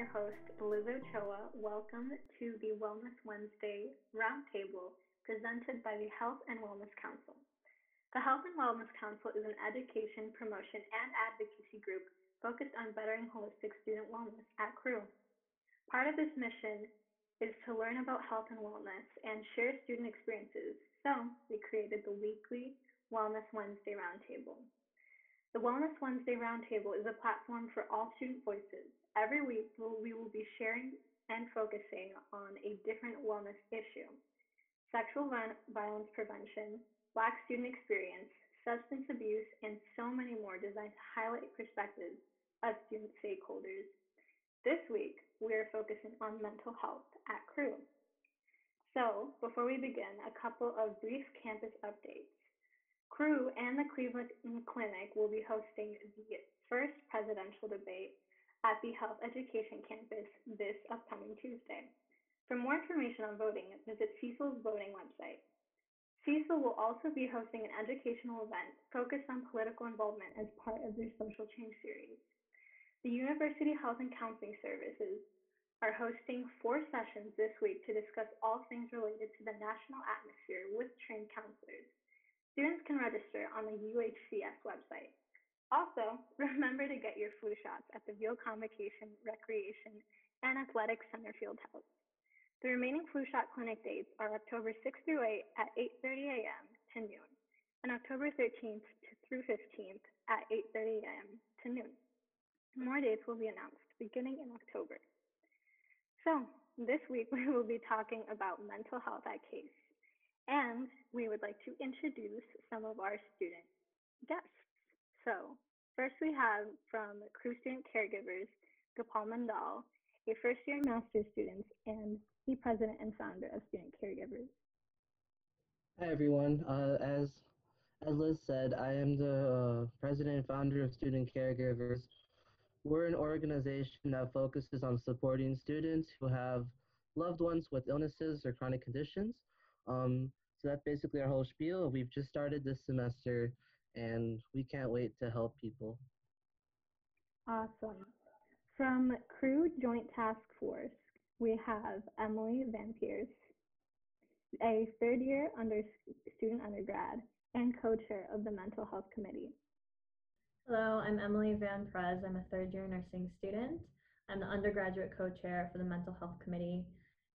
your host, Liz Ochoa. Welcome to the Wellness Wednesday Roundtable presented by the Health and Wellness Council. The Health and Wellness Council is an education, promotion, and advocacy group focused on bettering holistic student wellness at Crew. Part of this mission is to learn about health and wellness and share student experiences, so we created the weekly Wellness Wednesday Roundtable. The Wellness Wednesday Roundtable is a platform for all student voices. Every week, we will be sharing and focusing on a different wellness issue sexual violence prevention, Black student experience, substance abuse, and so many more designed to highlight perspectives of student stakeholders. This week, we are focusing on mental health at Crew. So, before we begin, a couple of brief campus updates. Crew and the Cleveland Clinic will be hosting the first presidential debate at the Health Education Campus this upcoming Tuesday. For more information on voting, visit Cecil's voting website. Cecil will also be hosting an educational event focused on political involvement as part of their social change series. The University Health and Counseling Services are hosting four sessions this week to discuss all things related to the national atmosphere with trained counselors. Students can register on the UHCS website. Also, remember to get your flu shots at the Veale Convocation, Recreation, and Athletic Center field house. The remaining flu shot clinic dates are October 6 through 8 at 8.30 a.m. to noon, and October 13th through 15th at 8.30 a.m. to noon. More dates will be announced beginning in October. So, this week we will be talking about mental health at CASE. And we would like to introduce some of our student guests. So, first we have from Crew Student Caregivers, Gopal Mandal, a first year master's student and the president and founder of Student Caregivers. Hi, everyone. Uh, as as Liz said, I am the uh, president and founder of Student Caregivers. We're an organization that focuses on supporting students who have loved ones with illnesses or chronic conditions. Um, so that's basically our whole spiel. We've just started this semester and we can't wait to help people. Awesome. From Crew Joint Task Force, we have Emily Van Pierce, a third year under student undergrad and co-chair of the Mental Health Committee. Hello, I'm Emily Van Prez. I'm a third year nursing student. I'm the undergraduate co-chair for the Mental Health Committee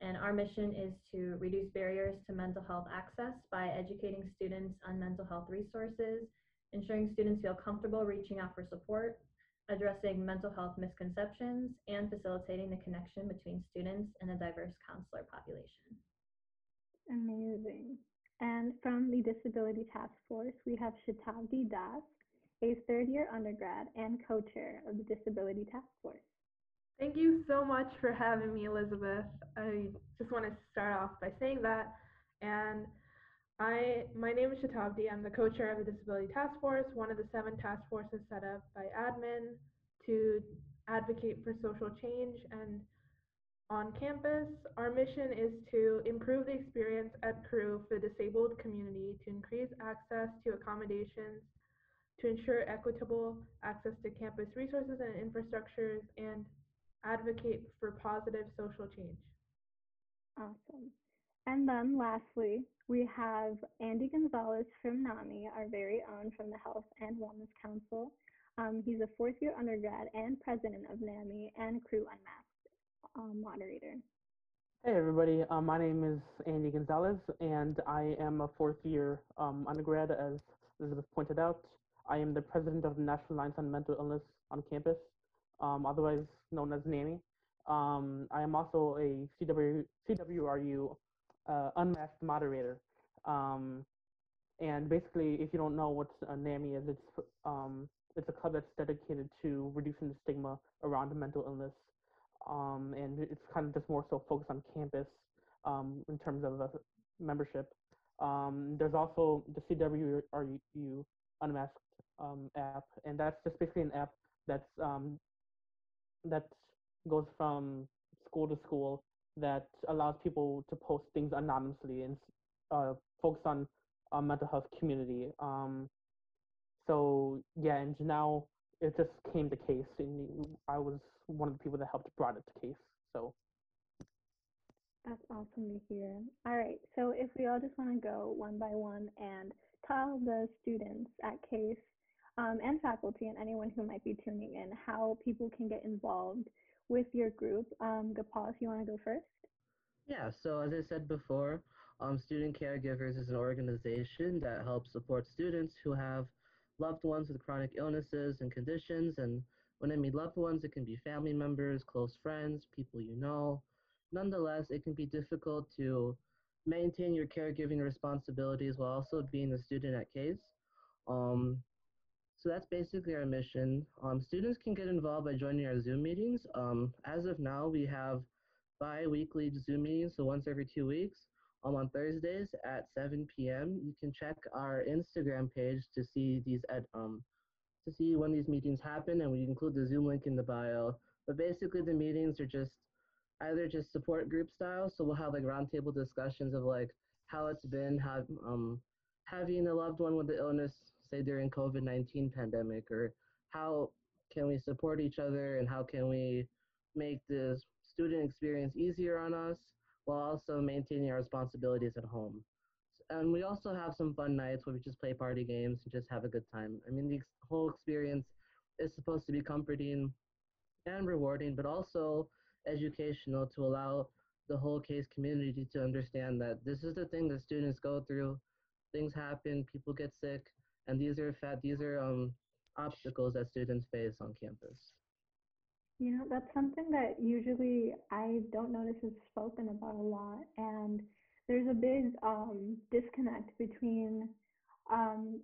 and our mission is to reduce barriers to mental health access by educating students on mental health resources, ensuring students feel comfortable reaching out for support, addressing mental health misconceptions, and facilitating the connection between students and a diverse counselor population. Amazing. And from the Disability Task Force, we have Shatabdi Das, a third year undergrad and co chair of the Disability Task Force. Thank you so much for having me, Elizabeth. I just want to start off by saying that. And I, my name is Shatabdi. I'm the co-chair of the Disability Task Force, one of the seven task forces set up by admin to advocate for social change. And on campus, our mission is to improve the experience at Crew for the disabled community, to increase access to accommodations, to ensure equitable access to campus resources and infrastructures, and advocate for positive social change. Awesome. And then lastly, we have Andy Gonzalez from NAMI, our very own from the Health and Wellness Council. Um, he's a fourth year undergrad and president of NAMI and Crew Unmasked um, moderator. Hey everybody, uh, my name is Andy Gonzalez and I am a fourth year um, undergrad as Elizabeth pointed out. I am the president of the National Alliance on Mental Illness on campus um, otherwise known as NAMI. Um, I am also a CW, CWRU uh, unmasked moderator. Um, and basically, if you don't know what a NAMI is, it's um, it's a club that's dedicated to reducing the stigma around mental illness. Um, and it's kind of just more so focused on campus um, in terms of uh, membership. there's also the CWRU Unmasked app, and that's just basically an app that's um, that goes from school to school that allows people to post things anonymously and uh, focus on uh, mental health community. Um, so yeah, and now it just came to case, and I was one of the people that helped brought it to case. So That's awesome to hear. All right, so if we all just want to go one by one and tell the students at CASE um, and faculty and anyone who might be tuning in how people can get involved with your group. Um, Gopal, if you want to go first. Yeah, so as I said before, um, Student Caregivers is an organization that helps support students who have loved ones with chronic illnesses and conditions. And when I mean loved ones, it can be family members, close friends, people you know. Nonetheless, it can be difficult to maintain your caregiving responsibilities while also being a student at CASE. Um, so that's basically our mission. Um, students can get involved by joining our Zoom meetings. Um, as of now, we have bi-weekly Zoom meetings, so once every two weeks. Um, on Thursdays at 7 p.m. You can check our Instagram page to see these at um to see when these meetings happen, and we include the Zoom link in the bio. But basically, the meetings are just either just support group style, so we'll have like roundtable discussions of like how it's been, how um having a loved one with the illness, say during COVID-19 pandemic, or how can we support each other, and how can we make this student experience easier on us while also maintaining our responsibilities at home. And we also have some fun nights where we just play party games and just have a good time. I mean, the whole experience is supposed to be comforting and rewarding, but also educational to allow the whole case community to understand that this is the thing that students go through. Things happen, people get sick, and these are fat, these are um, obstacles that students face on campus. You know, that's something that usually I don't notice is spoken about a lot. And there's a big um, disconnect between um,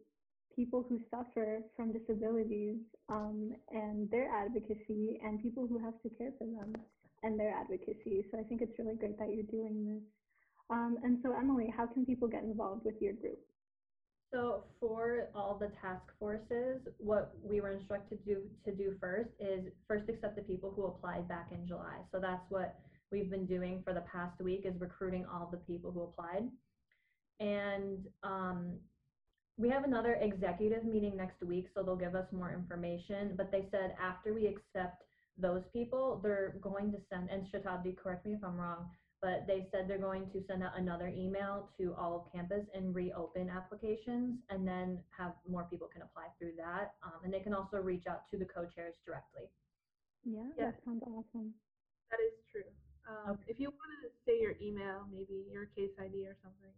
people who suffer from disabilities um, and their advocacy and people who have to care for them and their advocacy. So I think it's really great that you're doing this. Um, and so, Emily, how can people get involved with your group? So for all the task forces, what we were instructed to do, to do first is first accept the people who applied back in July. So that's what we've been doing for the past week is recruiting all the people who applied. And um, we have another executive meeting next week, so they'll give us more information. But they said after we accept those people, they're going to send, and Shatabdi, correct me if I'm wrong, but they said they're going to send out another email to all of campus and reopen applications and then have more people can apply through that. Um, and they can also reach out to the co-chairs directly. Yeah, Yeah. that sounds awesome. That is true. Um, Okay. If you want to say your email, maybe your case ID or something.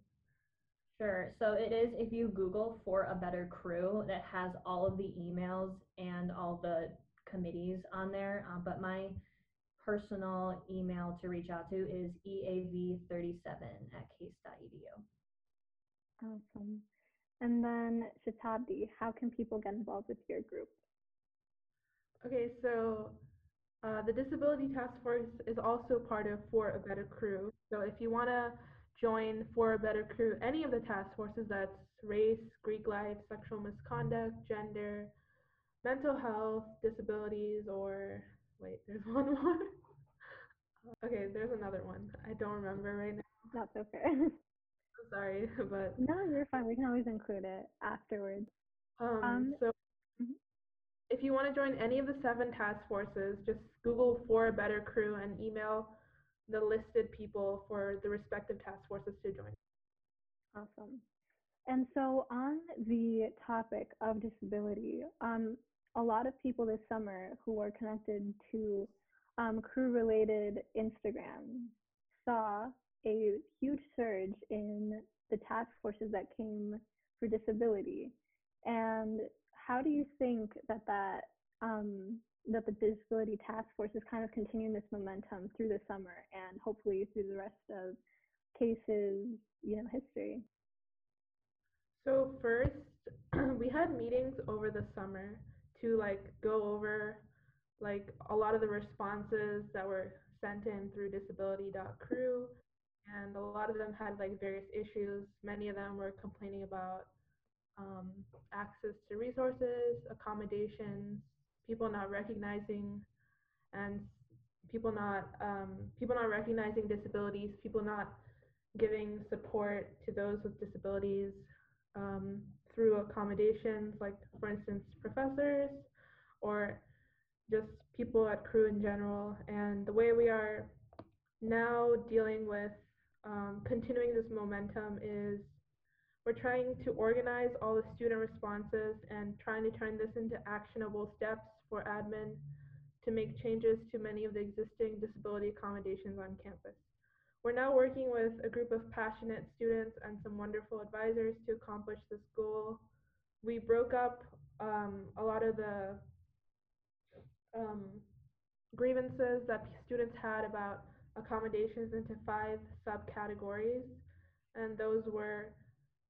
Sure. So it is if you Google for a better crew that has all of the emails and all the committees on there. Um, but my personal email to reach out to is eav37 at case.edu. Awesome. And then, Shatabdi, how can people get involved with your group? Okay, so uh, the Disability Task Force is also part of For a Better Crew. So if you want to join For a Better Crew, any of the task forces that's race, Greek life, sexual misconduct, gender, mental health, disabilities, or wait, there's one more. okay, there's another one. I don't remember right now. That's okay. I'm sorry, but no, you're fine. We can always include it afterwards. Um, Um, so mhm. if you want to join any of the seven task forces, just Google for a better crew and email the listed people for the respective task forces to join. Awesome. And so, on the topic of disability, um, a lot of people this summer who were connected to um, crew related Instagram saw a huge surge in the task forces that came for disability. And how do you think that that um, that the disability task force is kind of continuing this momentum through the summer and hopefully through the rest of Case's, you know, history? So first, we had meetings over the summer to like go over like a lot of the responses that were sent in through disability.crew and a lot of them had like various issues. Many of them were complaining about um, access to resources, accommodations, people not recognizing and people not um, people not recognizing disabilities, people not giving support to those with disabilities um, through accommodations, like for instance professors or just people at Cru in general. And the way we are now dealing with um, continuing this momentum is we're trying to organize all the student responses and trying to turn this into actionable steps for admin to make changes to many of the existing disability accommodations on campus. We're now working with a group of passionate students and some wonderful advisors to accomplish this goal. We broke up um, a lot of the um, grievances that students had about accommodations into five subcategories, and those were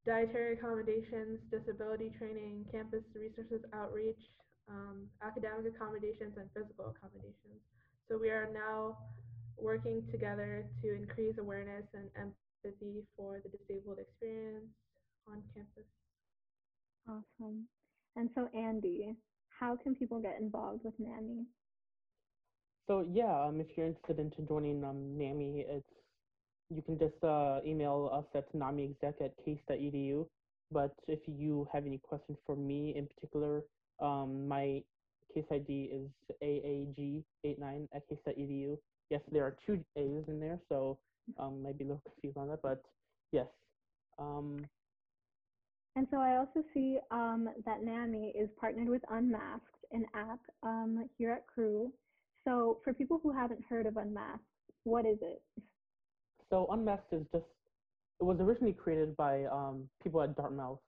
dietary accommodations, disability training, campus resources outreach, um, academic accommodations, and physical accommodations. So we are now working together to increase awareness and empathy for the disabled experience on campus. Awesome. And so, Andy, how can people get involved with NAMI? So yeah, um, if you're interested into joining um, NAMI, it's you can just uh, email us at namiexec at case.edu. But if you have any questions for me in particular, um, my case ID is AAG89 at case.edu. Yes, there are two A's in there, so um, might be a little confused on that, but yes. Um, and so I also see um, that NAMI is partnered with Unmasked, an app um, here at Crew. So for people who haven't heard of Unmasked, what is it? So Unmasked is just, it was originally created by um, people at Dartmouth,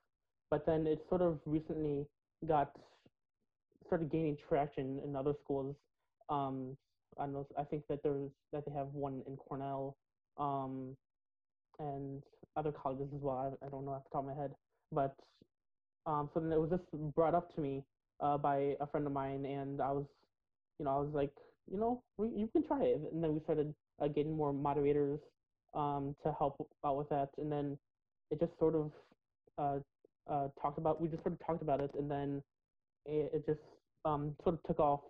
but then it sort of recently got, started gaining traction in other schools. I know, I think that there's, that they have one in Cornell, um, and other colleges as well. I, I, don't know off the top of my head, but um, so then it was just brought up to me uh, by a friend of mine, and I was, you know, I was like, you know, we, you can try it, and then we started uh, getting more moderators um, to help out with that, and then it just sort of uh, uh, talked about. We just sort of talked about it, and then it, it just um, sort of took off,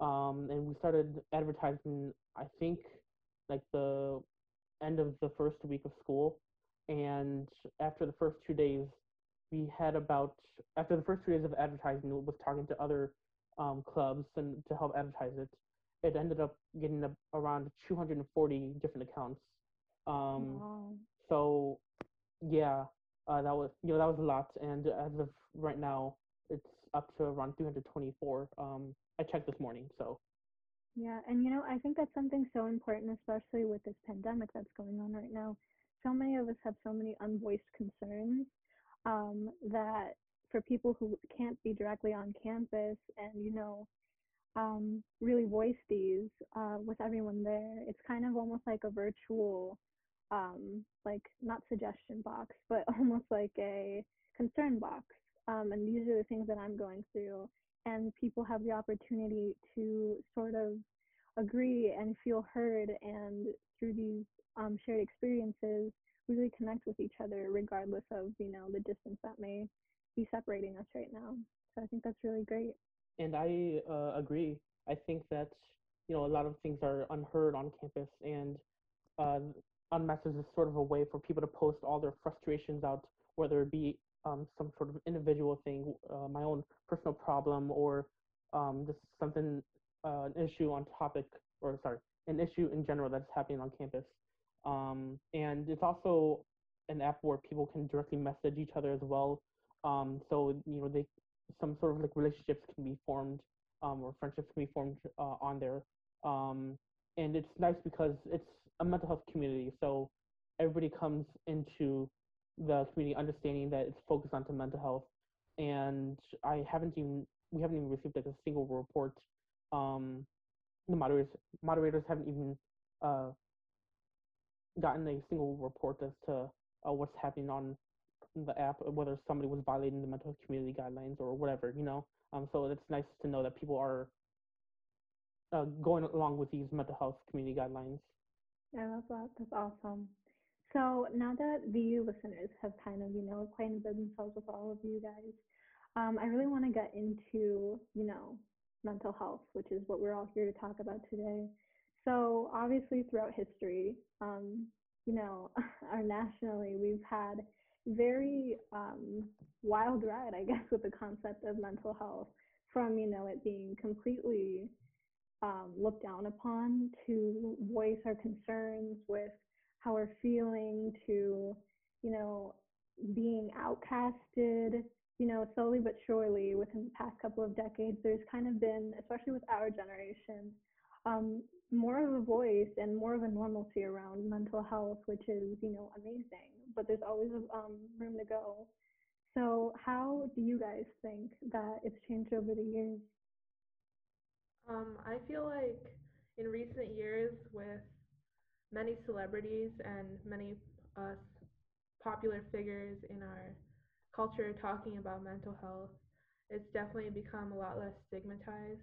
um, and we started advertising. I think like the end of the first week of school, and after the first two days, we had about after the first two days of advertising, was talking to other um, clubs and to help advertise it. It ended up getting a, around 240 different accounts um, wow. So yeah, uh, that was you know that was a lot, and as of right now, it's up to around 324. Um, I checked this morning, so. Yeah, and you know I think that's something so important, especially with this pandemic that's going on right now. So many of us have so many unvoiced concerns um, that for people who can't be directly on campus and you know um, really voice these uh, with everyone there, it's kind of almost like a virtual um, like not suggestion box, but almost like a concern box. Um, and these are the things that I'm going through. And people have the opportunity to sort of agree and feel heard, and through these um, shared experiences, really connect with each other, regardless of you know the distance that may be separating us right now. So I think that's really great. And I uh, agree. I think that you know a lot of things are unheard on campus, and uh, is sort of a way for people to post all their frustrations out, whether it be um, some sort of individual thing, uh, my own personal problem, or um, just something, uh, an issue on topic, or sorry, an issue in general that's happening on campus. Um, and it's also an app where people can directly message each other as well. Um, so you know, they some sort of like relationships can be formed, um, or friendships can be formed uh, on there. Um, and it's nice because it's a mental health community, so everybody comes into the community understanding that it's focused onto mental health. And I haven't even we haven't even received like a single report. Um, the moderators moderators haven't even uh, gotten a single report as to uh, what's happening on the app, whether somebody was violating the mental health community guidelines or whatever, you know. Um, so it's nice to know that people are uh, going along with these mental health community guidelines. Yeah, that's that. That's awesome. So now that the listeners have kind of, you know, acquainted themselves with all of you guys, um, I really want to get into, you know, mental health, which is what we're all here to talk about today. So obviously, throughout history, um, you know, our nationally, we've had very um, wild ride, I guess, with the concept of mental health. from you know it being completely um, looked down upon to voice our concerns with how we're feeling to you know being outcasted you know slowly but surely within the past couple of decades there's kind of been especially with our generation um, more of a voice and more of a normalcy around mental health which is you know amazing but there's always um, room to go. So how do you guys think that it's changed over the years? Um, I feel like in recent years, with many celebrities and many popular figures in our culture talking about mental health, it's definitely become a lot less stigmatized.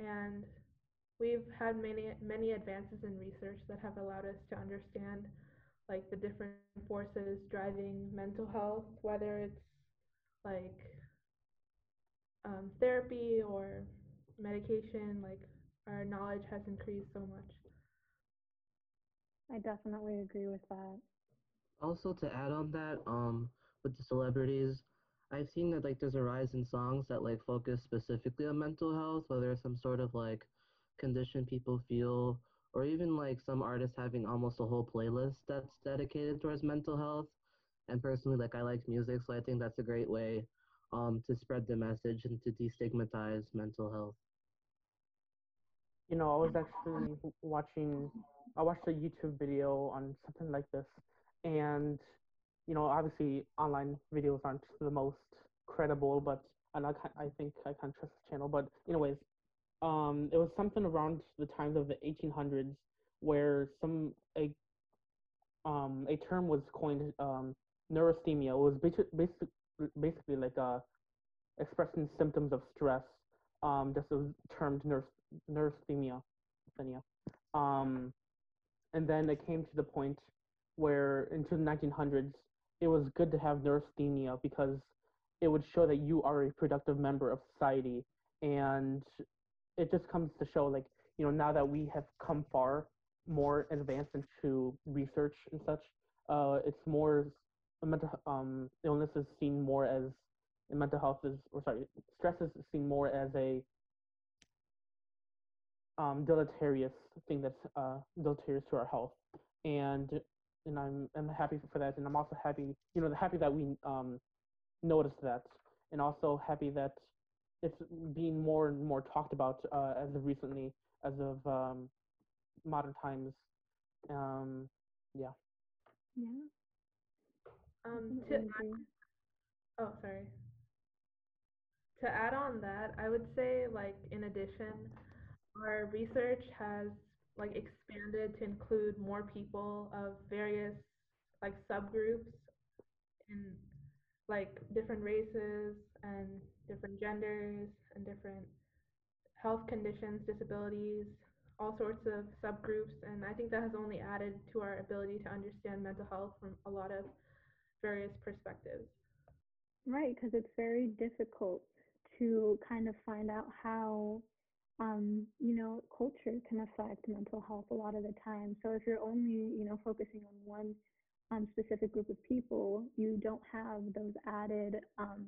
And we've had many many advances in research that have allowed us to understand like the different forces driving mental health, whether it's like um, therapy or medication, like our knowledge has increased so much. I definitely agree with that Also, to add on that, um, with the celebrities, I've seen that like there's a rise in songs that like focus specifically on mental health, whether it's some sort of like condition people feel, or even like some artists having almost a whole playlist that's dedicated towards mental health. And personally, like I like music, so I think that's a great way um, to spread the message and to destigmatize mental health. You know, I was actually watching, I watched a YouTube video on something like this, and you know, obviously online videos aren't the most credible, but and I I think I can't trust the channel. But anyways, um, it was something around the times of the 1800s where some a um a term was coined um neurasthenia. It was basically basically basically like uh expressing symptoms of stress. Um, was termed neurasthenia neurasthenia. Um, and then it came to the point where into the 1900s, it was good to have neurasthenia because it would show that you are a productive member of society. And it just comes to show, like, you know, now that we have come far more advanced into research and such, uh, it's more mental um, illness is seen more as mental health is, or sorry, stress is seen more as a um, deleterious thing that's uh, deleterious to our health, and and I'm I'm happy for that, and I'm also happy, you know, happy that we um, noticed that, and also happy that it's being more and more talked about uh, as of recently, as of um, modern times. Um, yeah. yeah Um, to definitely oh sorry. To add on that, I would say like in addition, our research has like expanded to include more people of various like subgroups and like different races and different genders and different health conditions, disabilities, all sorts of subgroups. And I think that has only added to our ability to understand mental health from a lot of various perspectives. Right, because it's very difficult to kind of find out how, um, you know, culture can affect mental health a lot of the time. So if you're only, you know, focusing on one um, specific group of people, you don't have those added um,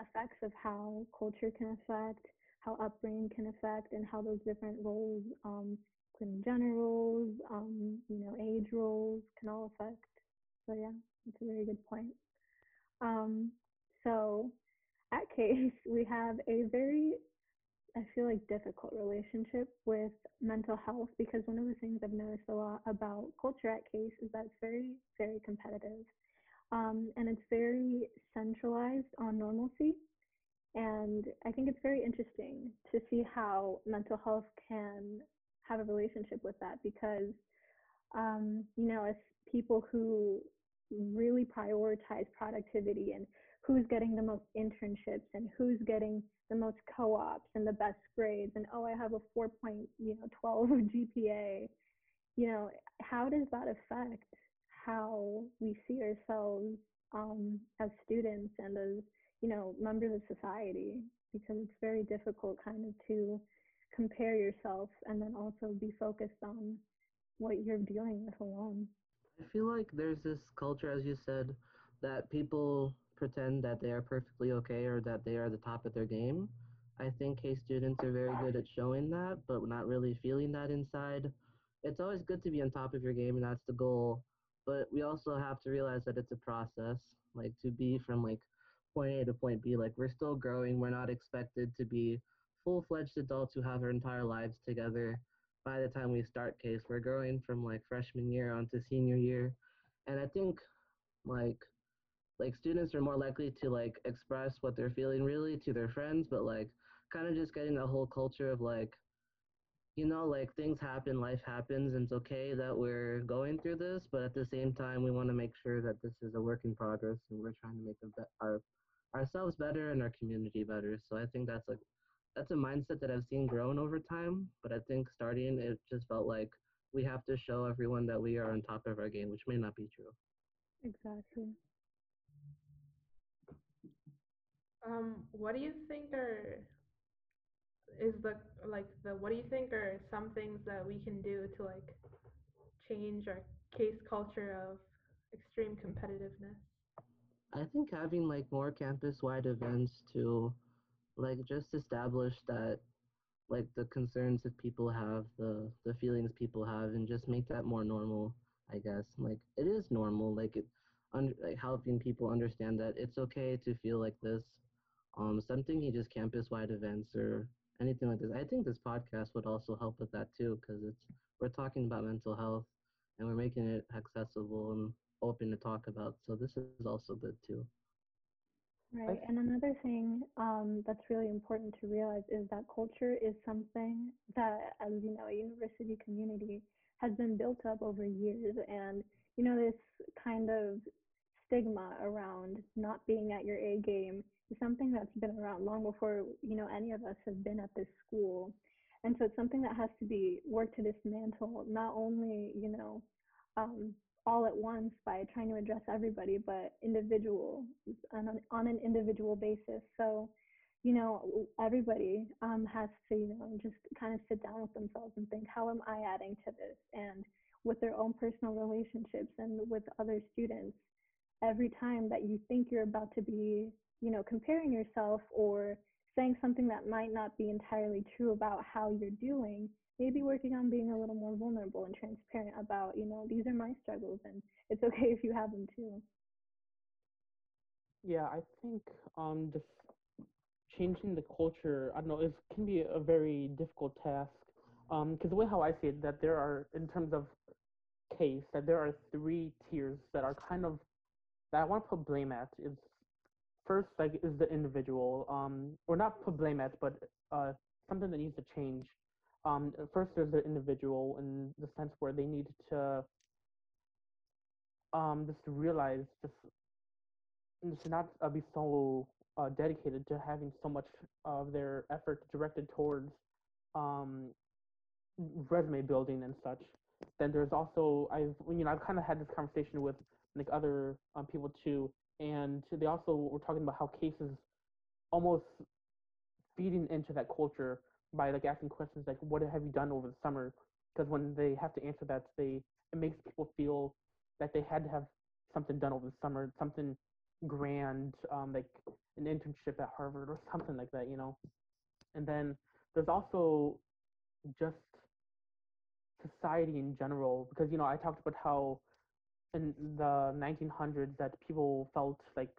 effects of how culture can affect, how upbringing can affect, and how those different roles, um, including gender roles, um, you know, age roles, can all affect. So yeah, it's a very good point. Um, so at Case, we have a very, I feel like, difficult relationship with mental health because one of the things I've noticed a lot about culture at Case is that it's very, very competitive. Um, and it's very centralized on normalcy. And I think it's very interesting to see how mental health can have a relationship with that because, um, you know, as people who really prioritize productivity and who's getting the most internships and who's getting the most co-ops and the best grades and oh I have a 4 point you know 12 GPA you know how does that affect how we see ourselves um, as students and as you know members of society? Because it's very difficult kind of to compare yourself and then also be focused on what you're dealing with alone. I feel like there's this culture, as you said, that people pretend that they are perfectly okay or that they are the top of their game. I think K students are very good at showing that, but not really feeling that inside. It's always good to be on top of your game, and that's the goal. But we also have to realize that it's a process. Like to be from like point A to point B, like we're still growing. We're not expected to be full-fledged adults who have our entire lives together by the time we start case. We're growing from like freshman year onto senior year. And I think like like students are more likely to like express what they're feeling really to their friends, but like kind of just getting the whole culture of like you know like things happen life happens and it's okay that we're going through this but at the same time we want to make sure that this is a work in progress and we're trying to make our ourselves better and our community better so i think that's like that's a mindset that i've seen grown over time but i think starting it just felt like we have to show everyone that we are on top of our game which may not be true Exactly. Um, what do you think are is the like the what do you think are some things that we can do to like change our case culture of extreme competitiveness? i think having like more campus wide events to like just establish that like the concerns that people have, the the feelings people have, and just make that more normal. I guess like it is normal, like it, under like helping people understand that it's okay to feel like this. Um, something he just campus wide events or anything like this. I think this podcast would also help with that too, because it's we're talking about mental health and we're making it accessible and open to talk about. So this is also good too. Right. And another thing um, that's really important to realize is that culture is something that, as you know, a university community has been built up over years. And, you know, this kind of stigma around not being at your A game is something that's been around long before, you know, any of us have been at this school. And so it's something that has to be worked to dismantle, not only, you know, um, all at once by trying to address everybody, but individual on an, on an individual basis. So, you know, everybody um, has to, you know, just kind of sit down with themselves and think, how am I adding to this? And with their own personal relationships and with other students, every time that you think you're about to be, you know, comparing yourself or saying something that might not be entirely true about how you're doing, maybe working on being a little more vulnerable and transparent about, you know, these are my struggles and it's okay if you have them too. Yeah, I think um just changing the culture, I don't know, it can be a very difficult task. Um, because the way how I see it, that there are, in terms of case, that there are three tiers that are kind of that I want to put blame at. Is first like is the individual, um, or not put blame at, but uh something that needs to change. Um, first there's the individual in the sense where they need to um just realize just to not uh, be so uh, dedicated to having so much of their effort directed towards um, resume building and such. Then there's also I've you know I've kind of had this conversation with like other um, people too, and they also were talking about how cases almost feeding into that culture by like asking questions like what have you done over the summer? Because when they have to answer that they it makes people feel that they had to have something done over the summer something grand um like an internship at harvard or something like that you know? And then there's also just society in general because you know i talked about how in the 1900s that people felt like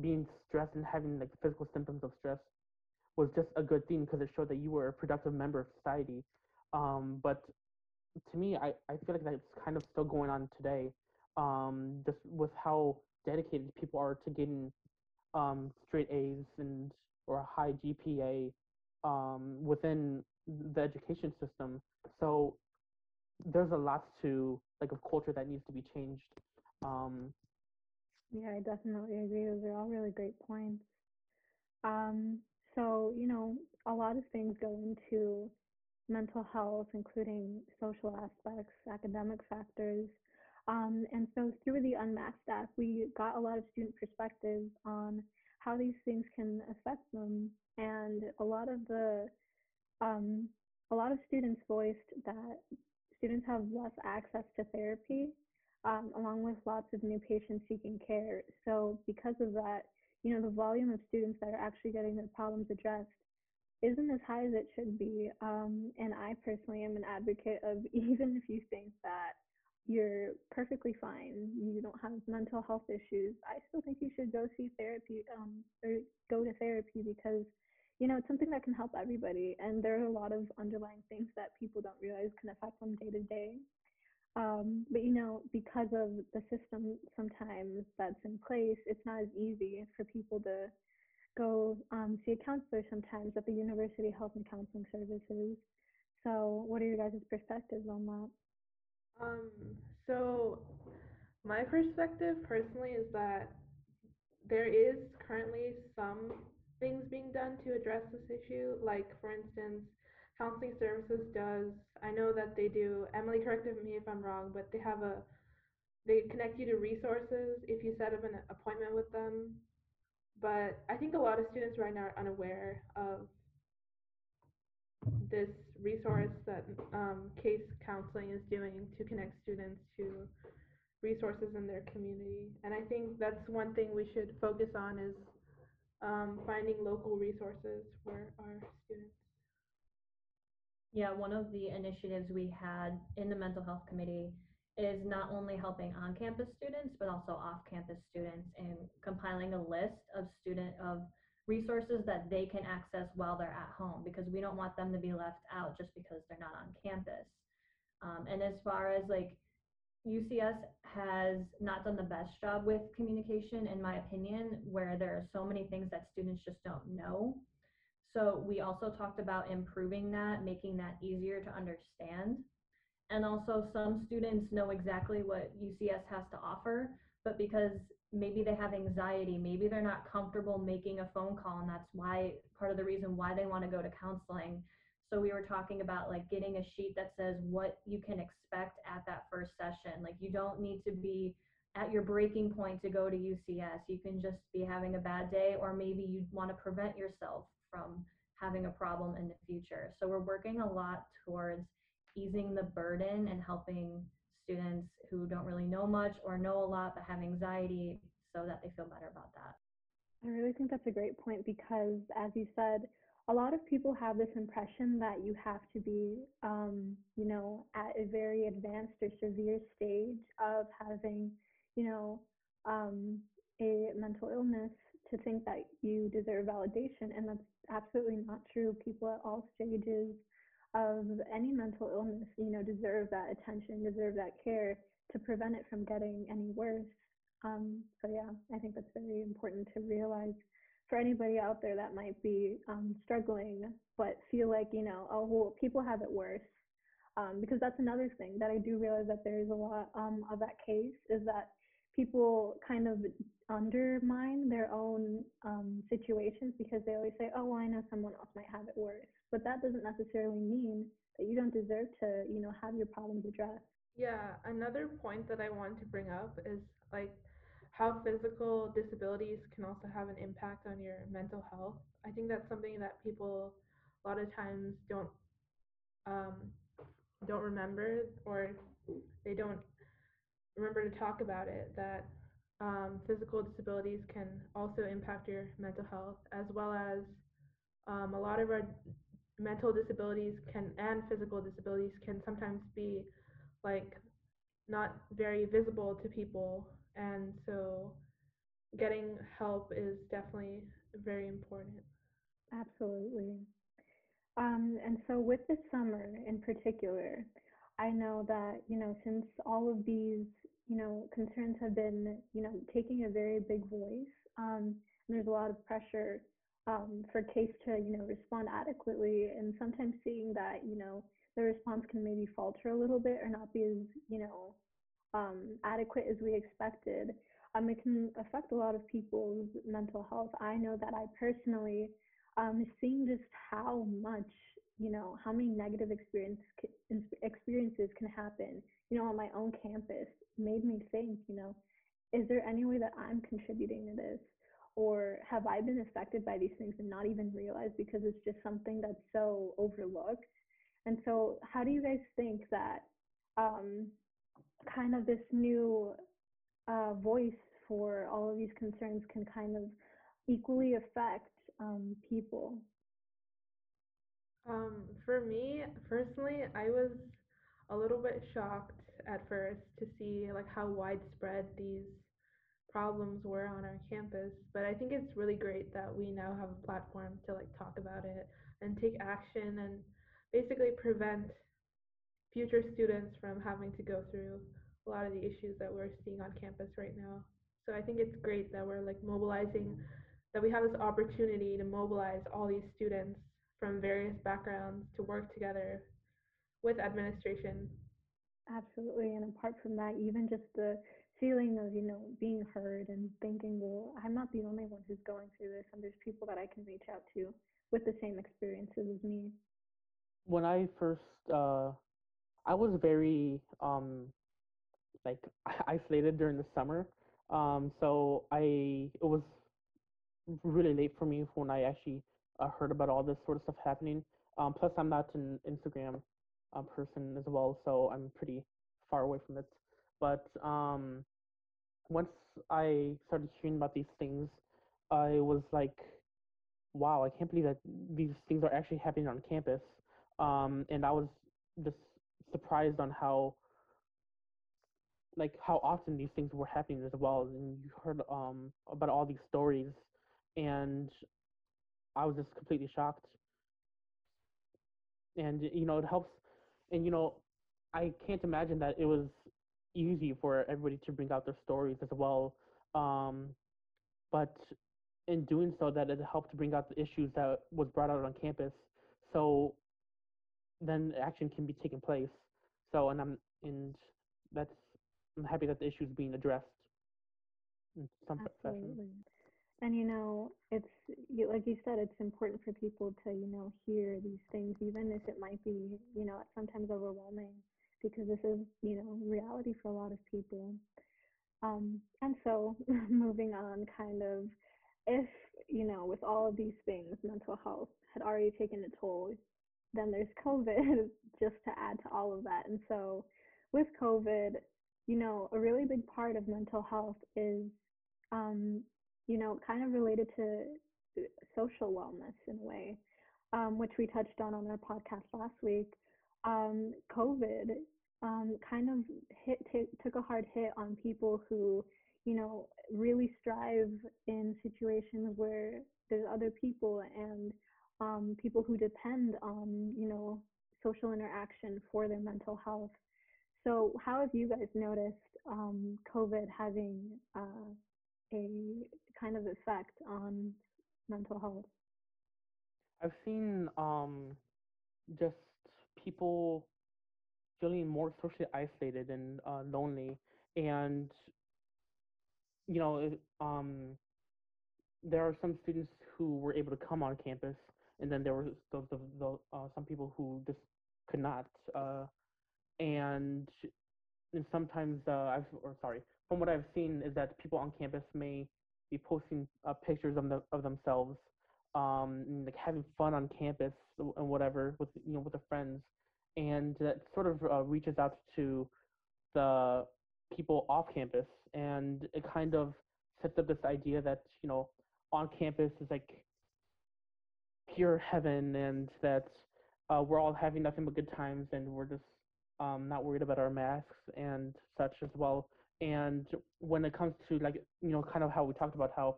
being stressed and having like physical symptoms of stress was just a good thing because it showed that you were a productive member of society. Um, but to me, I, I feel like that's kind of still going on today, um, just with how dedicated people are to getting um, straight A's and or a high GPA um, within the education system. So there's a lot to like of culture that needs to be changed. Um, yeah, I definitely agree. Those are all really great points. Um, so, you know, a lot of things go into mental health, including social aspects, academic factors. Um, and so through the Unmasked app, we got a lot of student perspectives on how these things can affect them. And a lot of the um, a lot of students voiced that students have less access to therapy, um, along with lots of new patients seeking care. So because of that, you know, the volume of students that are actually getting their problems addressed isn't as high as it should be. Um, and I personally am an advocate of even if you think that you're perfectly fine, you don't have mental health issues, I still think you should go see therapy um, or go to therapy because you know it's something that can help everybody. And there are a lot of underlying things that people don't realize can affect them day to day. Um, but you know, because of the system sometimes that's in place, it's not as easy for people to go um, see a counselor sometimes at the University Health and Counseling Services. So, what are your guys' perspectives on that? Um, so my perspective personally is that there is currently some things being done to address this issue. Like, for instance, counseling services does, I know that they do, Emily, correct me if I'm wrong, but they have a, they connect you to resources if you set up an appointment with them but I think a lot of students right now are unaware of this resource that um, CASE counseling is doing to connect students to resources in their community. And I think that's one thing we should focus on is um, finding local resources for our students. Yeah, one of the initiatives we had in the mental health committee is not only helping on-campus students, but also off-campus students and compiling a list of student of resources that they can access while they're at home because we don't want them to be left out just because they're not on campus. Um, and as far as like UCS has not done the best job with communication, in my opinion, where there are so many things that students just don't know. So we also talked about improving that, making that easier to understand. And also some students know exactly what UCS has to offer, but because maybe they have anxiety, maybe they're not comfortable making a phone call, and that's why part of the reason why they want to go to counseling. So we were talking about like getting a sheet that says what you can expect at that first session. Like you don't need to be at your breaking point to go to UCS. You can just be having a bad day, or maybe you want to prevent yourself from having a problem in the future. So we're working a lot towards easing the burden and helping students who don't really know much or know a lot but have anxiety so that they feel better about that. I really think that's a great point because, as you said, a lot of people have this impression that you have to be, um, you know, at a very advanced or severe stage of having, you know, um, a mental illness to think that you deserve validation. And that's absolutely not true. People at all stages of any mental illness, you know, deserve that attention, deserve that care to prevent it from getting any worse. Um, so yeah, I think that's very important to realize for anybody out there that might be um, struggling but feel like you know, oh well, people have it worse. Um, because that's another thing that I do realize that there is a lot um, of that case is that people kind of undermine their own um, situations because they always say, "Oh, well, I know someone else might have it worse," but that doesn't necessarily mean that you don't deserve to, you know, have your problems addressed. Yeah, another point that I want to bring up is like how physical disabilities can also have an impact on your mental health. I think that's something that people a lot of times don't um, don't remember or they don't remember to talk about it. That um, physical disabilities can also impact your mental health, as well as um, a lot of our mental disabilities can and physical disabilities can sometimes be like not very visible to people, and so getting help is definitely very important. Absolutely. Um, and so with the summer in particular, I know that, you know, since all of these you know, concerns have been, you know, taking a very big voice. Um, there's a lot of pressure um, for CASE to, you know, respond adequately. And sometimes seeing that, you know, the response can maybe falter a little bit or not be as, you know, um, adequate as we expected. Um, it can affect a lot of people's mental health. I know that I personally, um, seeing just how much you know how many negative experience experiences can happen you know on my own campus made me think you know is there any way that i'm contributing to this or have i been affected by these things and not even realize because it's just something that's so overlooked and so how do you guys think that um, kind of this new uh, voice for all of these concerns can kind of equally affect um, people Um, for me personally, I was a little bit shocked at first to see like how widespread these problems were on our campus. But I think it's really great that we now have a platform to like talk about it and take action and basically prevent future students from having to go through a lot of the issues that we're seeing on campus right now. So I think it's great that we're like mobilizing that we have this opportunity to mobilize all these students from various backgrounds to work together with administration. Absolutely. And apart from that, even just the feeling of, you know, being heard and thinking, well, I'm not the only one who's going through this, and there's people that I can reach out to with the same experiences as me. When I first, uh, I was very um, like isolated during the summer. Um, so I it was really late for me when I actually uh, heard about all this sort of stuff happening. Um, plus, I'm not an Instagram uh, person as well, so I'm pretty far away from it. But um, once I started hearing about these things, I was like, wow, I can't believe that these things are actually happening on campus. Um, and I was just surprised on how like how often these things were happening as well and you heard um about all these stories and I was just completely shocked. And you know, it helps and you know, I can't imagine that it was easy for everybody to bring out their stories as well. Um, but in doing so that it helped bring out the issues that was brought out on campus. So then action can be taken place. So and I'm and that's I'm happy that the issue is being addressed in some fashion. And you know, it's like you said, it's important for people to you know hear these things, even if it might be you know sometimes overwhelming, because this is you know reality for a lot of people. Um, and so moving on, kind of, if you know, with all of these things, mental health had already taken a toll, then there's COVID just to add to all of that. And so with COVID, you know, a really big part of mental health is, um, you know, kind of related to social wellness in a way, um, which we touched on on our podcast last week. Um, COVID um, kind of hit t- took a hard hit on people who, you know, really strive in situations where there's other people and um, people who depend on, you know, social interaction for their mental health. So, how have you guys noticed um, COVID having uh, a kind of effect on mental health? I've seen um just people feeling more socially isolated and uh, lonely, and you know, um, there are some students who were able to come on campus, and then there were the, the, the uh, some people who just could not. Uh, and and sometimes uh, I've or sorry, from what I've seen is that people on campus may be posting uh, pictures of the, of themselves, um, and, like having fun on campus and whatever with you know with their friends, and that sort of uh, reaches out to the people off campus, and it kind of sets up this idea that you know on campus is like pure heaven, and that uh, we're all having nothing but good times, and we're just um, not worried about our masks and such as well. And when it comes to like you know kind of how we talked about how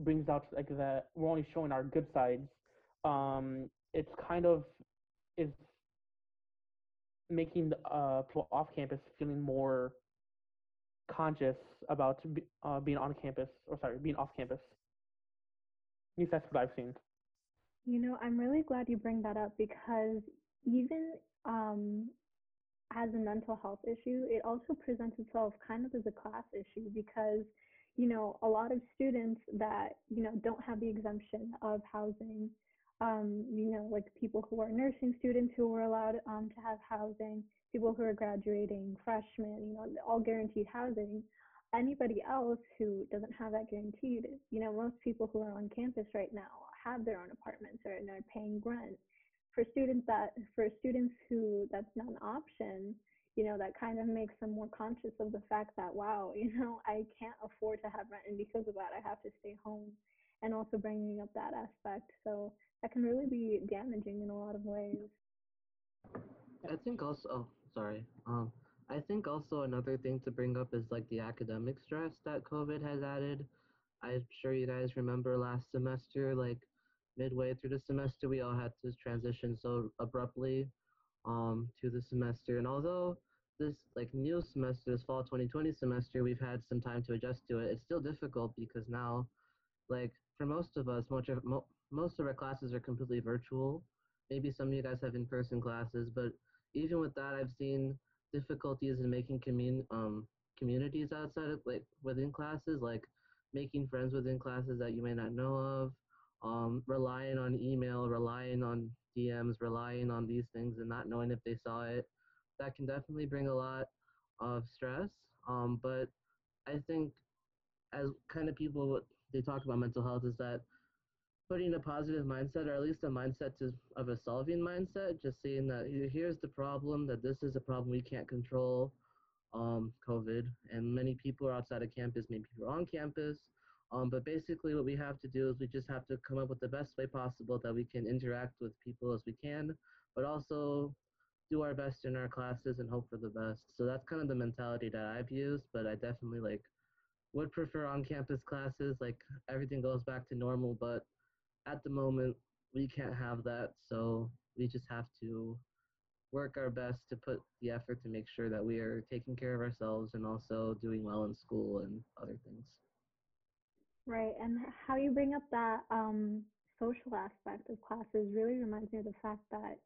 brings out like that we're only showing our good sides. Um, it's kind of is making the uh, off campus feeling more conscious about uh, being on campus or sorry being off campus. At least that's what I've seen. You know, I'm really glad you bring that up because even um, as a mental health issue, it also presents itself kind of as a class issue because, you know, a lot of students that, you know, don't have the exemption of housing, um, you know, like people who are nursing students who are allowed um, to have housing, people who are graduating, freshmen, you know, all guaranteed housing. Anybody else who doesn't have that guaranteed, you know, most people who are on campus right now have their own apartments or and are paying rent for students that for students who that's not an option you know that kind of makes them more conscious of the fact that wow you know i can't afford to have rent and because of that i have to stay home and also bringing up that aspect. So that can really be damaging in a lot of ways. I think also, oh, sorry. Um, I think also another thing to bring up is like the academic stress that COVID has added. I'm sure you guys remember last semester, like midway through the semester, we all had to transition so abruptly um, to the semester. And although this like new semester, this fall 2020 semester, we've had some time to adjust to it. It's still difficult because now, like for most of us, much of mo- most of our classes are completely virtual. Maybe some of you guys have in-person classes, but even with that, I've seen difficulties in making commun um communities outside of like within classes, like making friends within classes that you may not know of, um, relying on email, relying on DMs, relying on these things and not knowing if they saw it that can definitely bring a lot of stress. Um, but I think as kind of people they talk about mental health is that putting a positive mindset or at least a mindset to, of a solving mindset, just seeing that here's the problem, that this is a problem we can't control, um, COVID, and many people are outside of campus, many people are on campus. Um, but basically, what we have to do is we just have to come up with the best way possible that we can interact with people as we can, but also do our best in our classes and hope for the best. So that's kind of the mentality that I've used, but I definitely like would prefer on campus classes. Like everything goes back to normal, but at the moment we can't have that. So we just have to work our best to put the effort to make sure that we are taking care of ourselves and also doing well in school and other things. Right, and how you bring up that um, social aspect of classes really reminds me of the fact that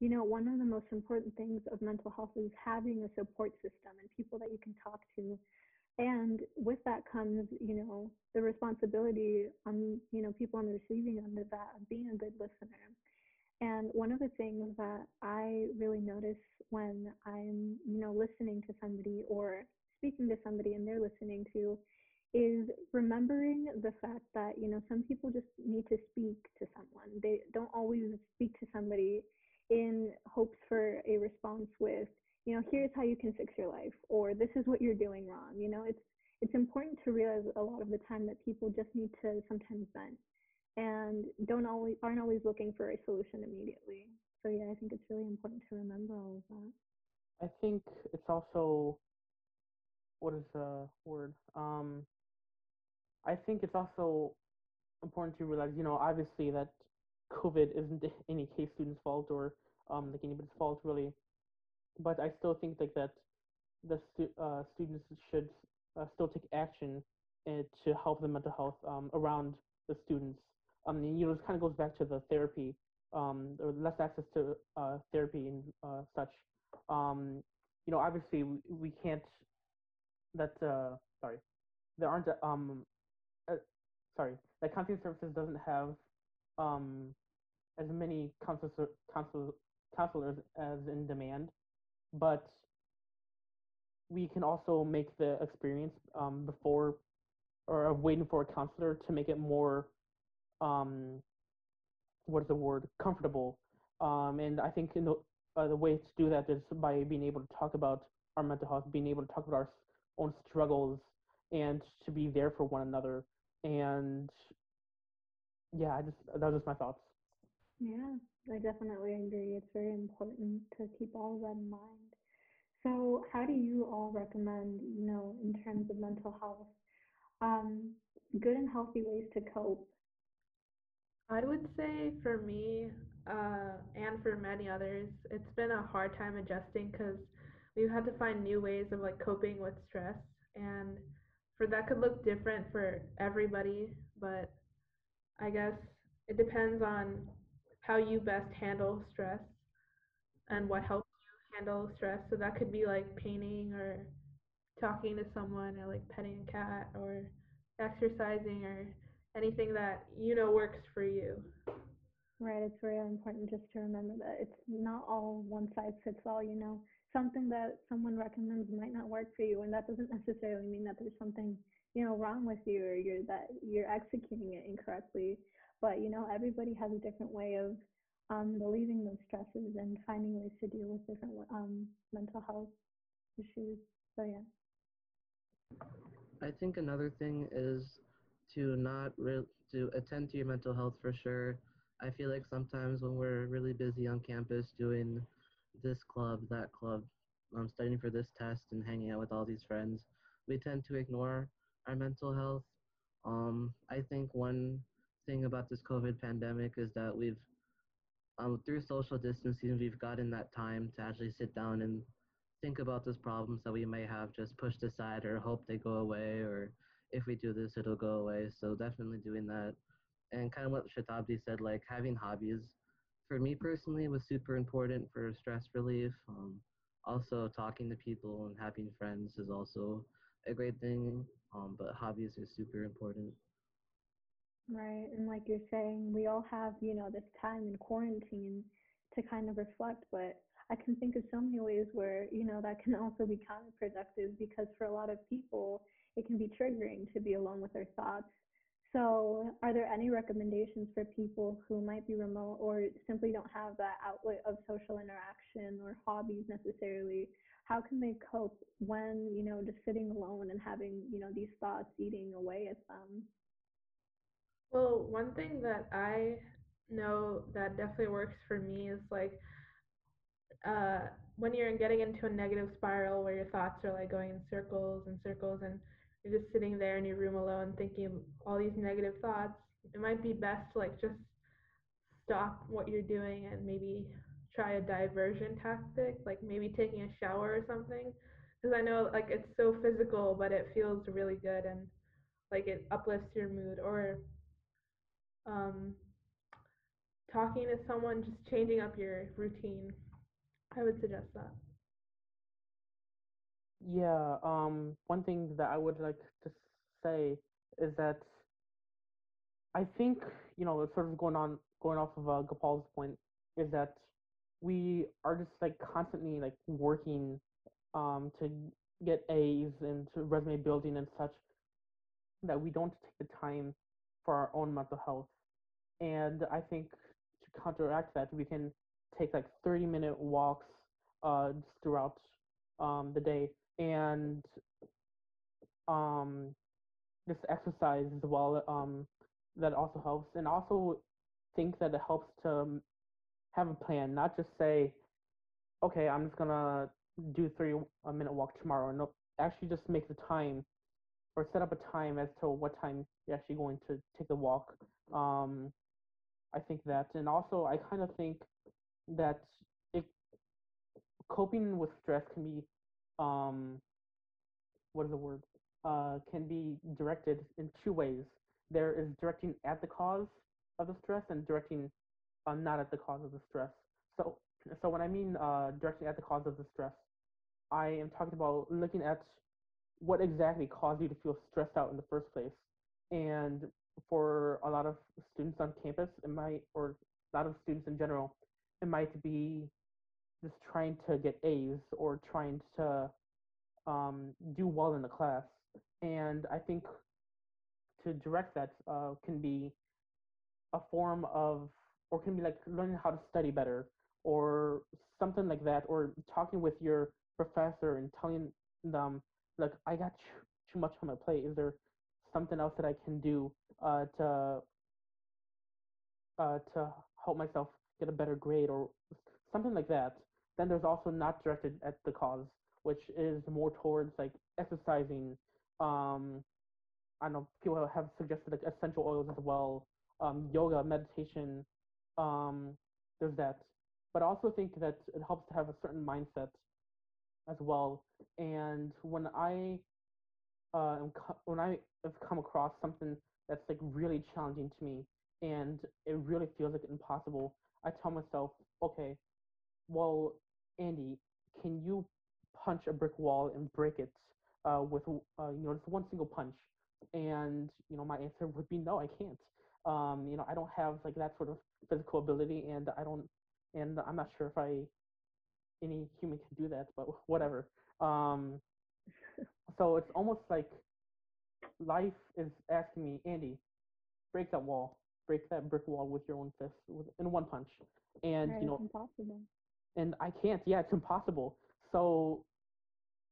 you know, one of the most important things of mental health is having a support system and people that you can talk to. And with that comes, you know, the responsibility on, you know, people on the receiving end of that of being a good listener. And one of the things that I really notice when I'm, you know, listening to somebody or speaking to somebody and they're listening to is remembering the fact that, you know, some people just need to speak to someone. They don't always speak to somebody in hopes for a response with, you know, here's how you can fix your life, or this is what you're doing wrong. You know, it's it's important to realize a lot of the time that people just need to sometimes vent and don't always aren't always looking for a solution immediately. So yeah, I think it's really important to remember all of that. I think it's also what is the word? Um, I think it's also important to realize, you know, obviously that COVID isn't any case student's fault or um, like anybody's fault really, but I still think like that the stu- uh, students should uh, still take action and to help the mental health um, around the students. Um, you know, this kind of goes back to the therapy, um, or less access to uh, therapy and uh, such. Um, you know, obviously we, we can't. That uh, sorry, there aren't um, uh, sorry, that counseling services doesn't have um, as many counsel, counselors as in demand, but we can also make the experience um, before or waiting for a counselor to make it more um, what is the word comfortable. Um, and i think the, uh, the way to do that is by being able to talk about our mental health being able to talk about our own struggles and to be there for one another and yeah, I just that was just my thoughts. Yeah, I definitely agree. It's very important to keep all of that in mind. So, how do you all recommend, you know, in terms of mental health, um, good and healthy ways to cope? I would say for me uh, and for many others, it's been a hard time adjusting because we've had to find new ways of like coping with stress, and for that could look different for everybody, but I guess it depends on how you best handle stress and what helps you handle stress. So that could be like painting or talking to someone or like petting a cat or exercising or anything that you know works for you. Right, it's very important just to remember that it's not all one size fits all, you know. Something that someone recommends might not work for you and that doesn't necessarily mean that there's something you know wrong with you or you're that you're executing it incorrectly. But you know everybody has a different way of um, relieving those stresses and finding ways to deal with different um, mental health issues. So yeah. I think another thing is to not to attend to your mental health for sure. I feel like sometimes when we're really busy on campus doing this club, that club, um, studying for this test and hanging out with all these friends, we tend to ignore our mental health. Um, I think one thing about this COVID pandemic is that we've, um, through social distancing, we've gotten that time to actually sit down and think about those problems that we may have just pushed aside or hope they go away or if we do this it'll go away so definitely doing that and kind of what shatabdi said like having hobbies for me personally it was super important for stress relief um, also talking to people and having friends is also a great thing um, but hobbies are super important Right. And like you're saying, we all have, you know, this time in quarantine to kind of reflect, but I can think of so many ways where, you know, that can also be counterproductive because for a lot of people, it can be triggering to be alone with their thoughts. So, are there any recommendations for people who might be remote or simply don't have that outlet of social interaction or hobbies necessarily? How can they cope when, you know, just sitting alone and having, you know, these thoughts eating away at them? Well, one thing that I know that definitely works for me is like uh, when you're getting into a negative spiral where your thoughts are like going in circles and circles and you're just sitting there in your room alone thinking all these negative thoughts, it might be best to like just stop what you're doing and maybe try a diversion tactic, like maybe taking a shower or something. Because I know like it's so physical, but it feels really good and like it uplifts your mood. Or um, talking to someone, just changing up your routine. I would suggest that. Yeah, um, one thing that I would like to say is that I think, you know, sort of going on, going off of uh, Gopal's point, is that we are just like constantly like working um, to get A's and to resume building and such that we don't take the time for our own mental health. And I think to counteract that, we can take like 30 minute walks uh, throughout um, the day and um, just exercise as well. Um, that also helps, and also think that it helps to have a plan, not just say, okay, I'm just gonna do three a minute walk tomorrow. No, actually just make the time or set up a time as to what time you're actually going to take the walk. Um, I think that, and also I kind of think that it coping with stress can be um, what is the word? Uh, can be directed in two ways. There is directing at the cause of the stress and directing uh, not at the cause of the stress. So, so when I mean uh, directing at the cause of the stress, I am talking about looking at what exactly caused you to feel stressed out in the first place. And for a lot of students on campus, it might, or a lot of students in general, it might be just trying to get A's or trying to um, do well in the class. And I think to direct that uh, can be a form of, or can be like learning how to study better or something like that, or talking with your professor and telling them, like, I got too, much on my plate. Is there something else that I can do uh, to uh, to help myself get a better grade or something like that? Then there's also not directed at the cause, which is more towards like exercising. Um, I know people have suggested like essential oils as well, um, yoga, meditation. Um, there's that, but I also think that it helps to have a certain mindset as well. And when I uh, when I have come across something that's like really challenging to me and it really feels like impossible, I tell myself, okay, well, Andy, can you punch a brick wall and break it uh, with uh, you know just one single punch? And you know my answer would be no, I can't. Um, you know I don't have like that sort of physical ability, and I don't, and I'm not sure if I any human can do that, but whatever. Um, so it's almost like life is asking me, Andy, break that wall, break that brick wall with your own fist, with, in one punch, and Right, you know impossible. And I can't. Yeah, it's impossible. So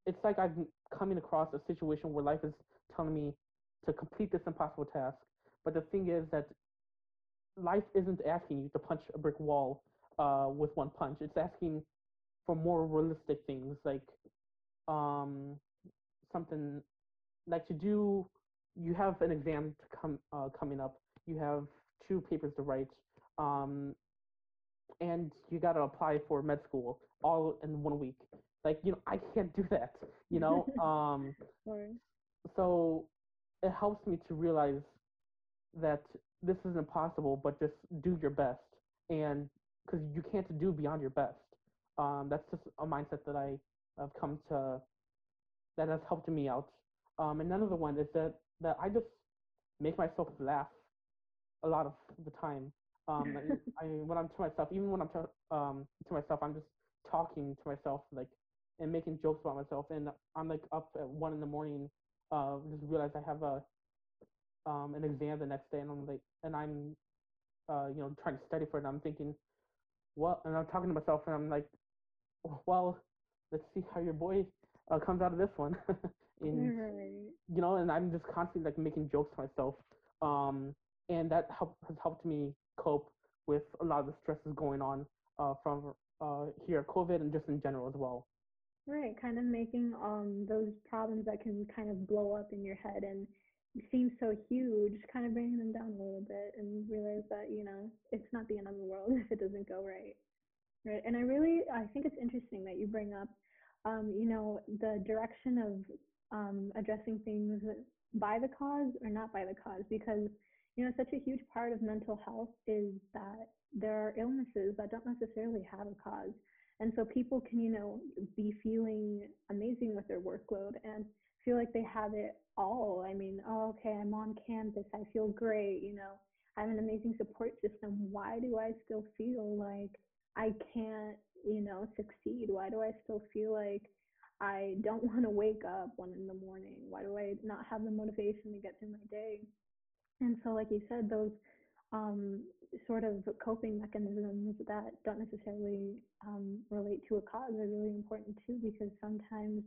it's like I'm coming across a situation where life is telling me to complete this impossible task, But the thing is that life isn't asking you to punch a brick wall uh, with one punch. It's asking for more realistic things like um, something like to do. You have an exam to come uh, coming up. You have two papers to write, um, and you got to apply for med school all in one week. Like you know, I can't do that. You know, um, so it helps me to realize that this is impossible, but just do your best, and because you can't do beyond your best. Um, that's just a mindset that I have come to that has helped me out. Um, and another one is that that I just make myself laugh a lot of the time. Um, I, I when I'm to myself, even when I'm to, um, to myself, I'm just talking to myself like and making jokes about myself. And I'm like up at one in the morning, uh, just realize I have a um, an exam the next day, and I'm like, and I'm uh, you know trying to study for it. And I'm thinking, well, and I'm talking to myself, and I'm like, well, let's see how your boy uh, comes out of this one. and Right. you know, and I'm just constantly like making jokes to myself. Um, and that help, has helped me cope with a lot of the stresses going on uh, from uh, here COVID and just in general as well. Right, kind of making um those problems that can kind of blow up in your head and seem so huge, kind of bringing them down a little bit and realize that, you know, it's not the end of the world if it doesn't go right. Right. And I really I think it's interesting that you bring up um, you know, the direction of um addressing things by the cause or not by the cause because you know such a huge part of mental health is that there are illnesses that don't necessarily have a cause and so people can, you know, be feeling amazing with their workload and feel like they have it all. I mean, oh, okay, I'm on campus. I feel great. You know, I have an amazing support system. Why do I still feel like I can't, you know, succeed? Why do I still feel like I don't want to wake up one in the morning? Why do I not have the motivation to get through my day? And so, like you said, those um, sort of coping mechanisms that don't necessarily um, relate to a cause are really important too, because sometimes,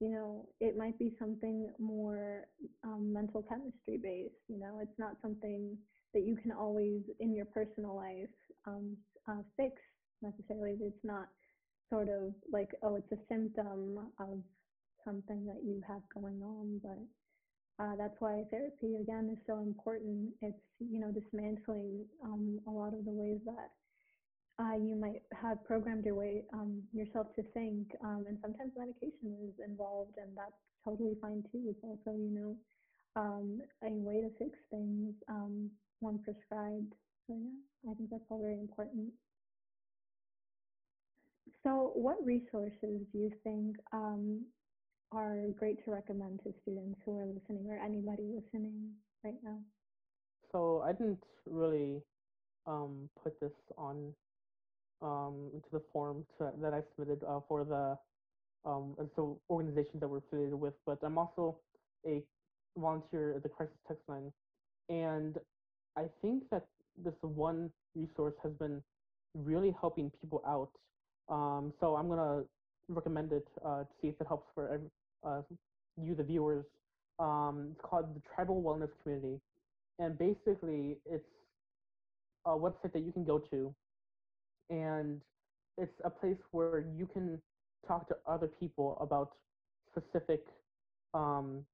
you know, it might be something more um, mental chemistry based. You know, it's not something that you can always in your personal life um, uh, fix necessarily. It's not sort of like, oh, it's a symptom of something that you have going on, but uh, that's why therapy again is so important. It's you know dismantling um, a lot of the ways that uh, you might have programmed your way um, yourself to think, um, and sometimes medication is involved, and that's totally fine too. It's also you know um, a way to fix things um, when prescribed. So yeah, I think that's all very important. So, what resources do you think um, are great to recommend to students who are listening or anybody listening right now? So I didn't really um, put this on um, into the form to, that I submitted uh, for the um, so organizations that we're affiliated with, but I'm also a volunteer at the Crisis Text Line, and I think that this one resource has been really helping people out. Um, so I'm gonna recommend it uh, to see if it helps for uh, you, the viewers. Um, it's called the Tribal Wellness Community, and basically it's a website that you can go to, and it's a place where you can talk to other people about specific um,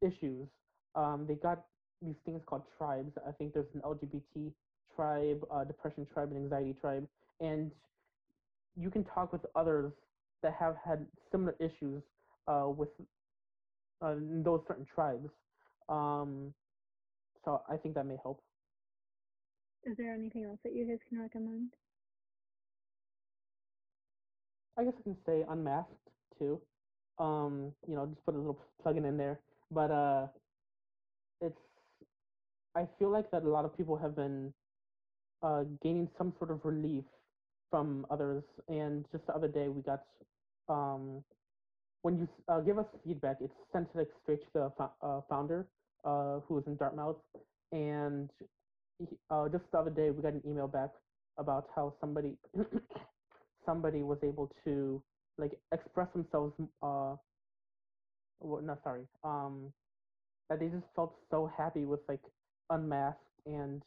issues. Um, they got these things called tribes. I think there's an LGBT tribe, uh, depression tribe, and anxiety tribe, and you can talk with others that have had similar issues uh, with uh, those certain tribes. Um, so I think that may help. Is there anything else that you guys can recommend? I guess I can say unmasked too. Um, you know, just put a little plug-in in there. But uh, it's I feel like that a lot of people have been uh, gaining some sort of relief from others. And just the other day, we got um, when you uh, give us feedback, it's sent like straight to the fo- uh, founder uh, who is in Dartmouth. And he, uh, just the other day, we got an email back about how somebody somebody was able to like express themselves. Uh, well, no, sorry. Um, that they just felt so happy with like Unmasked and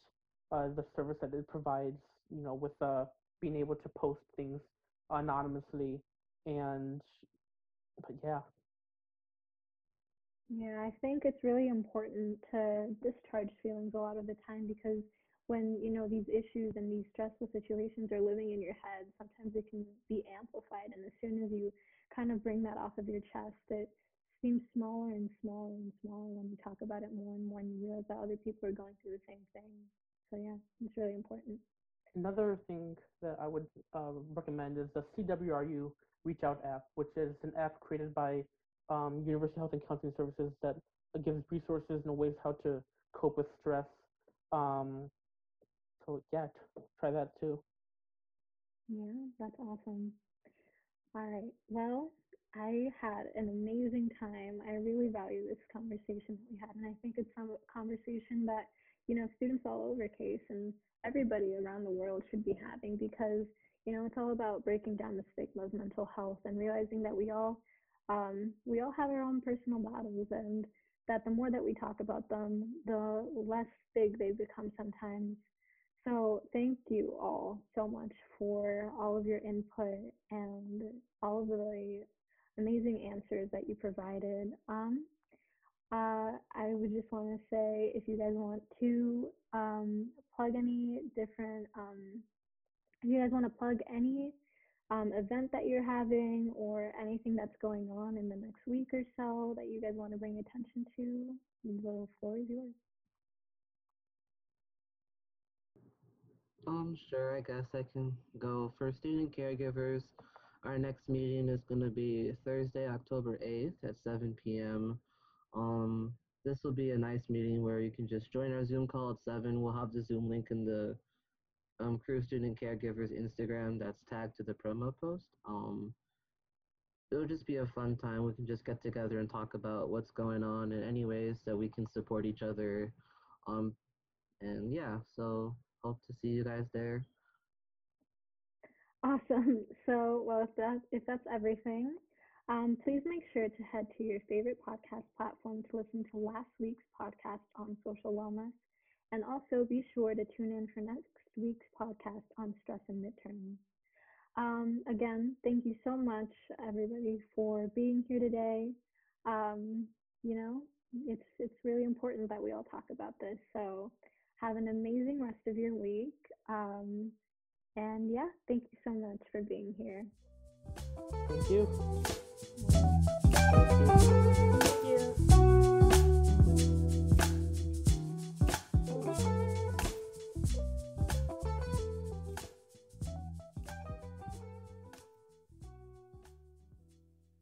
uh, the service that it provides. You know, with uh, being able to post things anonymously and but yeah. Yeah i think it's really important to discharge feelings a lot of the time because when you know these issues and these stressful situations are living in your head sometimes it can be amplified. And as soon as you kind of bring that off of your chest it seems smaller and smaller and smaller when you talk about it more and more and you realize that other people are going through the same thing. So yeah it's really important Another thing that I would uh, recommend is the CWRU Reach Out app, which is an app created by um, University Health and Counseling Services that gives resources and ways how to cope with stress. Um, so yeah, try that too. Yeah, that's awesome. All right. Well, I had an amazing time. I really value this conversation that we had, and I think it's a conversation that you know students all over CASE and everybody around the world should be having because you know it's all about breaking down the stigma of mental health and realizing that we all um, we all have our own personal battles and that the more that we talk about them the less big they become sometimes. So thank you all so much for all of your input and all of the amazing answers that you provided. Um, uh, I would just want to say if you guys want to um, plug any different, um, if you guys want to plug any um, event that you're having or anything that's going on in the next week or so that you guys want to bring attention to, the floor is yours. Um, sure, I guess I can go. For student caregivers, our next meeting is going to be Thursday, October 8th at 7 p.m. Um, this will be a nice meeting where you can just join our Zoom call at 7. We'll have the Zoom link in the um, CWRU Student Caregivers Instagram that's tagged to the promo post. Um, it'll just be a fun time. We can just get together and talk about what's going on in any ways that we can support each other. Um, and yeah, so hope to see you guys there. Awesome. So, well, if that's if that's everything, um, please make sure to head to your favorite podcast platform to listen to last week's podcast on social wellness. And also be sure to tune in for next week's podcast on stress and midterms. Um, again, thank you so much, everybody, for being here today. Um, you know, it's it's really important that we all talk about this. So have an amazing rest of your week. Um, and yeah, thank you so much for being here. Thank you. Muito.